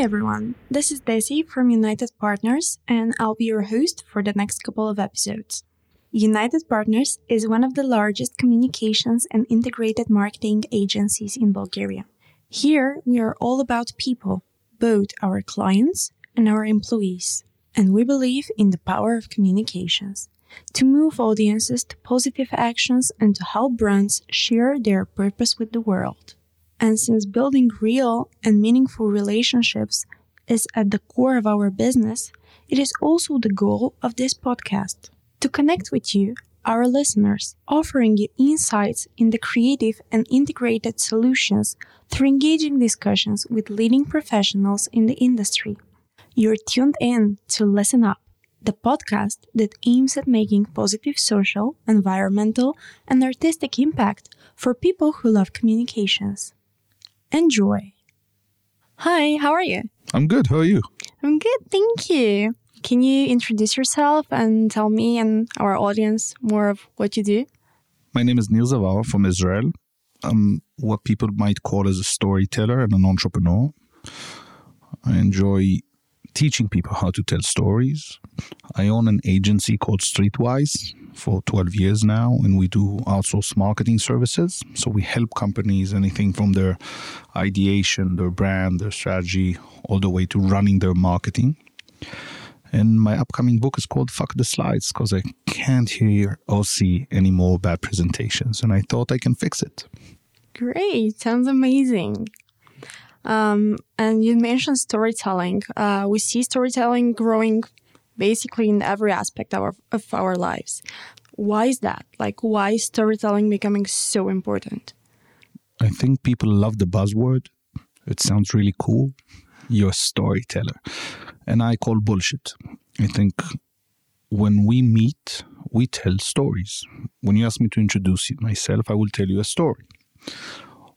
Hey everyone, this is Desi from United Partners, and I'll be your host for the next couple of episodes. United Partners is one of the largest communications and integrated marketing agencies in Bulgaria. Here, we are all about people, both our clients and our employees, and we believe in the power of communications to move audiences to positive actions and to help brands share their purpose with the world. And since building real and meaningful relationships is at the core of our business, it is also the goal of this podcast to connect with you, our listeners, offering you insights in the creative and integrated solutions through engaging discussions with leading professionals in the industry. You're tuned in to Listen Up, the podcast that aims at making positive social, environmental, and artistic impact for people who love communications. Enjoy. Hi, how are you? I'm good. How are you? I'm good, thank you. Can you introduce yourself and tell me and our audience more of what you do? My name is Nir Zavaro from Israel. I'm what people might call as a storyteller and an entrepreneur. I enjoy teaching people how to tell stories. I own an agency called Streetwise for 12 years now, and we do outsource marketing services. So we help companies anything from their ideation, their brand, their strategy, all the way to running their marketing. And my upcoming book is called Fuck the Slides because I can't hear or see any more bad presentations, and I thought I can fix it. Great, sounds amazing. Um, and you mentioned storytelling. Uh, we see storytelling growing basically in every aspect of our, of our lives. Why is that? Like, why is storytelling becoming so important? I think people love the buzzword. It sounds really cool. You're a storyteller. And I call bullshit. I think when we meet, we tell stories. When you ask me to introduce myself, I will tell you a story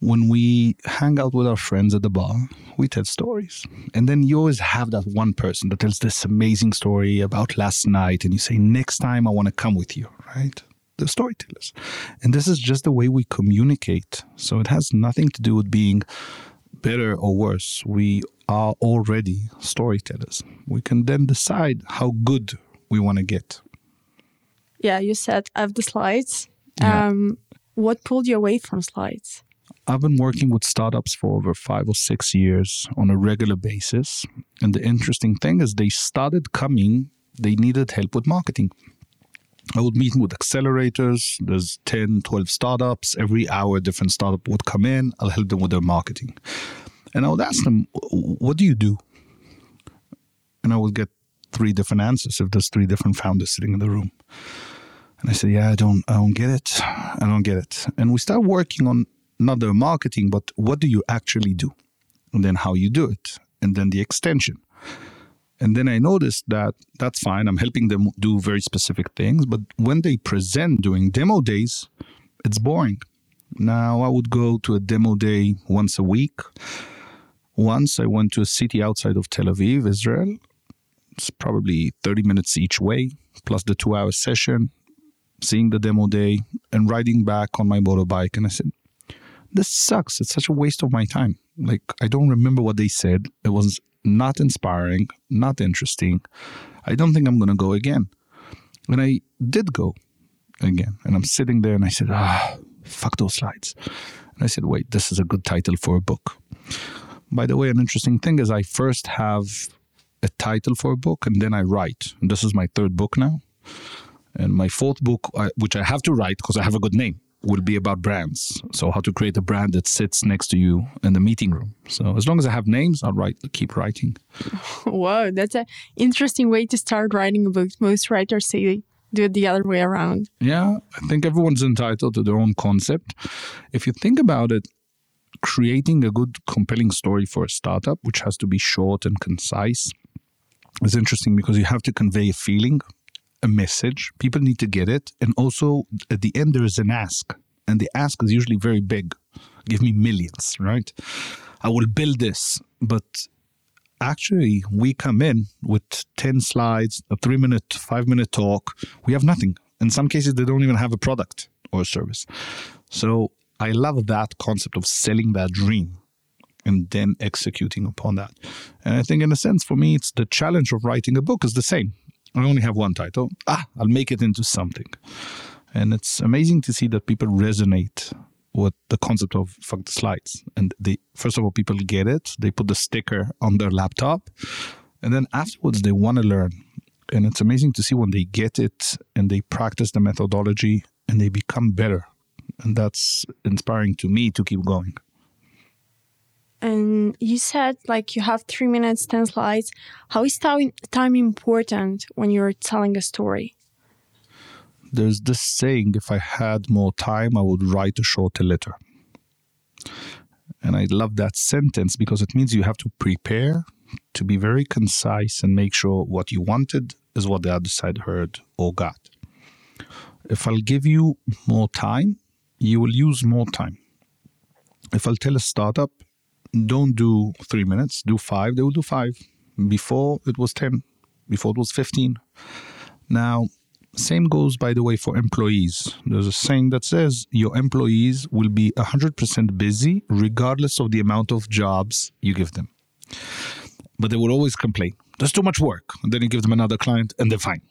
when we hang out with our friends at the bar, we tell stories. And then you always have that one person that tells this amazing story about last night, and you say, Next time I want to come with you, right? The storytellers. And this is just the way we communicate. So it has nothing to do with being better or worse. We are already storytellers. We can then decide how good we want to get. Yeah, you said I have the slides. Yeah. Um, what pulled you away from slides? I've been working with startups for over five or six years on a regular basis. And the interesting thing is, they started coming, they needed help with marketing. I would meet with accelerators. There's 10, 12 startups. Every hour, different startup would come in. I'll help them with their marketing. And I would ask them, What do you do? And I would get three different answers if there's three different founders sitting in the room. And I said, Yeah, I don't, I don't get it. I don't get it. And we start working on not the marketing, but what do you actually do? And then how you do it. And then the extension. And then I noticed that that's fine. I'm helping them do very specific things. But when they present during demo days, it's boring. Now I would go to a demo day once a week. Once I went to a city outside of Tel Aviv, Israel. It's probably 30 minutes each way, plus the two hour session, seeing the demo day, and riding back on my motorbike. And I said, this sucks. It's such a waste of my time. Like, I don't remember what they said. It was not inspiring, not interesting. I don't think I'm going to go again. And I did go again. And I'm sitting there and I said, ah, fuck those slides. And I said, wait, this is a good title for a book. By the way, an interesting thing is I first have a title for a book and then I write. And this is my third book now. And my fourth book, which I have to write because I have a good name will be about brands. So how to create a brand that sits next to you in the meeting room. So as long as I have names, I'll write, keep writing. Whoa, that's an interesting way to start writing a book. Most writers say do it the other way around. Yeah, I think everyone's entitled to their own concept. If you think about it, creating a good, compelling story for a startup, which has to be short and concise, is interesting because you have to convey a feeling a message. People need to get it. And also, at the end, there is an ask. And the ask is usually very big. Give me millions, right? I will build this. But actually, we come in with 10 slides, a three minute, five minute talk. We have nothing. In some cases, they don't even have a product or a service. So I love that concept of selling that dream. and then executing upon that. And I think, in a sense, for me, it's the challenge of writing a book is the same. I only have one title. Ah, I'll make it into something. And it's amazing to see that people resonate with the concept of fuck the slides. And they, first of all, people get it. They put the sticker on their laptop. And then afterwards, they want to learn. And it's amazing to see when they get it and they practice the methodology and they become better. And that's inspiring to me to keep going. And you said like you have three minutes, 10 slides. How is time, important when you're telling a story? There's this saying if I had more time, I would write a shorter letter. And I love that sentence because it means you have to prepare to be very concise and make sure what you wanted is what the other side heard or got. If I'll give you more time, you will use more time. If I'll tell a startup, don't do three minutes, do five, they will do five. Before it was 10, before it was 15. Now, same goes, by the way, for employees. There's a saying that says your employees will be 100% busy regardless of the amount of jobs you give them. But they will always complain. There's too much work. And then you give them another client and they're fine.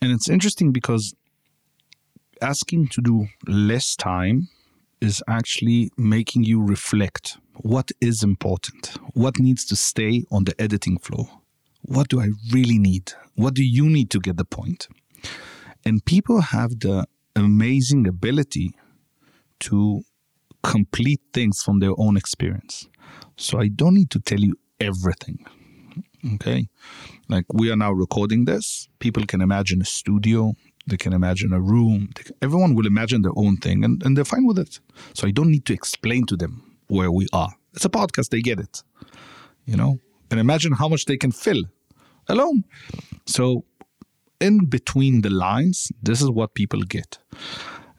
And it's interesting because asking to do less time is actually making you reflect what is important, what needs to stay on the editing flow, what do I really need, what do you need to get the point. And people have the amazing ability to complete things from their own experience. So I don't need to tell you everything. Okay. Like we are now recording this. People can imagine a studio, they can imagine a room. Can, everyone will imagine their own thing and, and they're fine with it. So I don't need to explain to them where we are. It's a podcast, they get it. You know? And imagine how much they can fill alone. So in between the lines, this is what people get.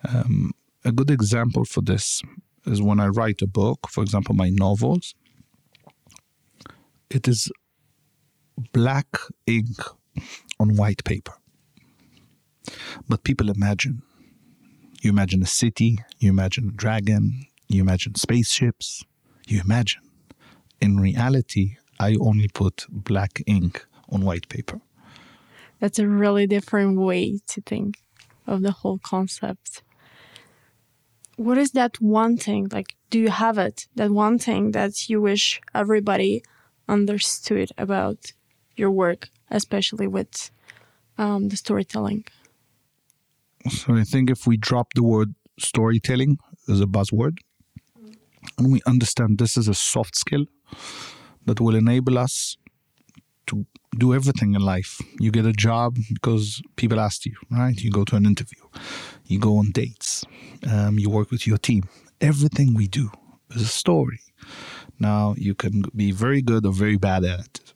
Um, a good example for this is when I write a book, for example, my novels. It is black ink on white paper. But people imagine. You imagine a city, you imagine a dragon, you imagine spaceships, you imagine. In reality, I only put black ink on white paper. That's a really different way to think of the whole concept. What is that one thing? Like, do you have it? That one thing that you wish everybody understood about your work, especially with um, the storytelling? So I think if we drop the word storytelling as a buzzword, and we understand this is a soft skill that will enable us to do everything in life. You get a job because people asked you, right? You go to an interview, you go on dates, um, you work with your team. Everything we do is a story. Now, you can be very good or very bad at it.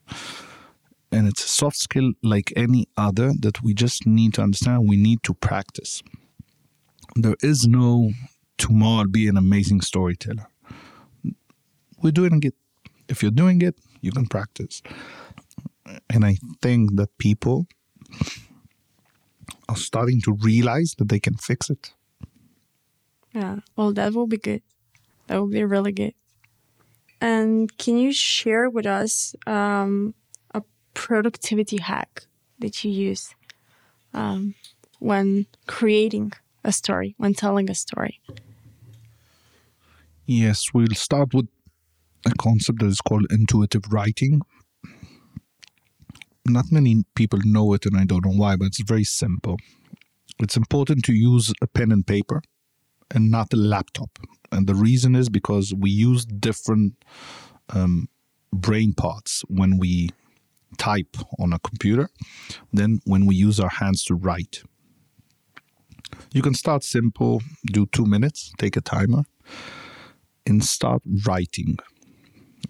And it's a soft skill like any other that we just need to understand. We need to practice. There is no tomorrow be an amazing storyteller. We're doing it. If you're doing it, you can practice. And I think that people are starting to realize that they can fix it. Yeah, well, that will be good. That will be really good. And can you share with us um, productivity hack that you use um, when creating a story, when telling a story? Yes, we'll start with a concept that is called intuitive writing not many people know it, and I don't know why, but it's very simple. It's important to use a pen and paper and not a laptop. And the reason is because we use different um, brain parts when we type on a computer than when we use our hands to write. You can start simple, do two minutes, take a timer, and start writing.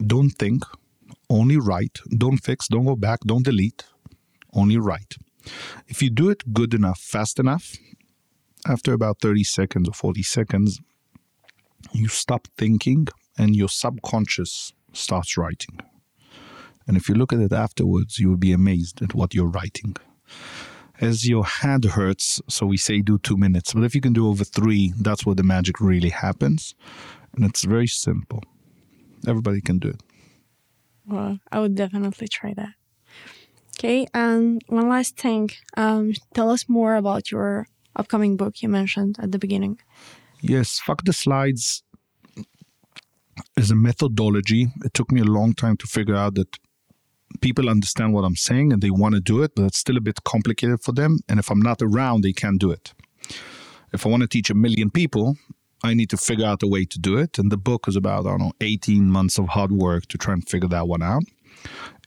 Don't think, only write. Don't fix, don't go back, don't delete, only write. If you do it good enough, fast enough, after about 30 seconds or 40 seconds, you stop thinking and your subconscious starts writing. And if you look at it afterwards, you will be amazed at what you're writing. As your hand hurts, so we say do two minutes, but if you can do over three, that's where the magic really happens. And it's very simple. Everybody can do it. Well, I would definitely try that. Okay, and one last thing. Um, tell us more about your upcoming book you mentioned at the beginning. Yes, fuck the slides is a methodology. It took me a long time to figure out that people understand what I'm saying and they want to do it, but it's still a bit complicated for them. And if I'm not around, they can't do it. If I want to teach a million people, I need to figure out a way to do it. And the book is about, I don't know, 18 months of hard work to try and figure that one out.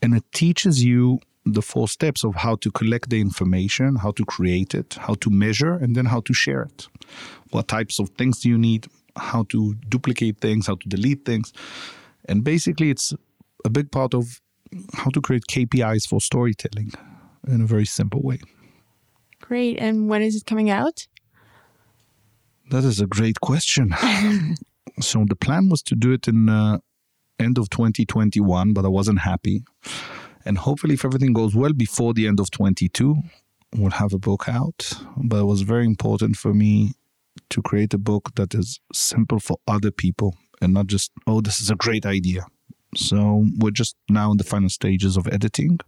And it teaches you the four steps of how to collect the information, how to create it, how to measure, and then how to share it. What types of things do you need? How to duplicate things, how to delete things. And basically, it's a big part of how to create KPIs for storytelling in a very simple way. Great. And when is it coming out? That is a great question. so the plan was to do it in uh, end of 2021, but I wasn't happy. And hopefully, if everything goes well before the end of 22, we'll have a book out. But it was very important for me to create a book that is simple for other people and not just, oh, this is a great idea. So we're just now in the final stages of editing.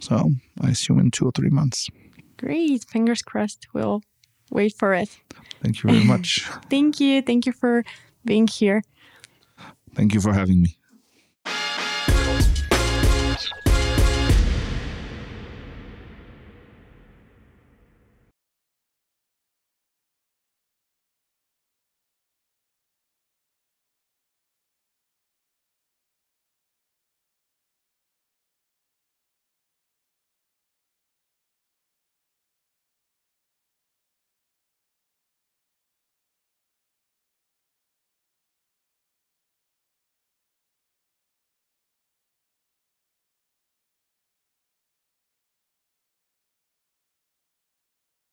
So I assume in two or three months. Great. Fingers crossed. We'll wait for it. Thank you very much. Thank you. Thank you for being here. Thank you for having me.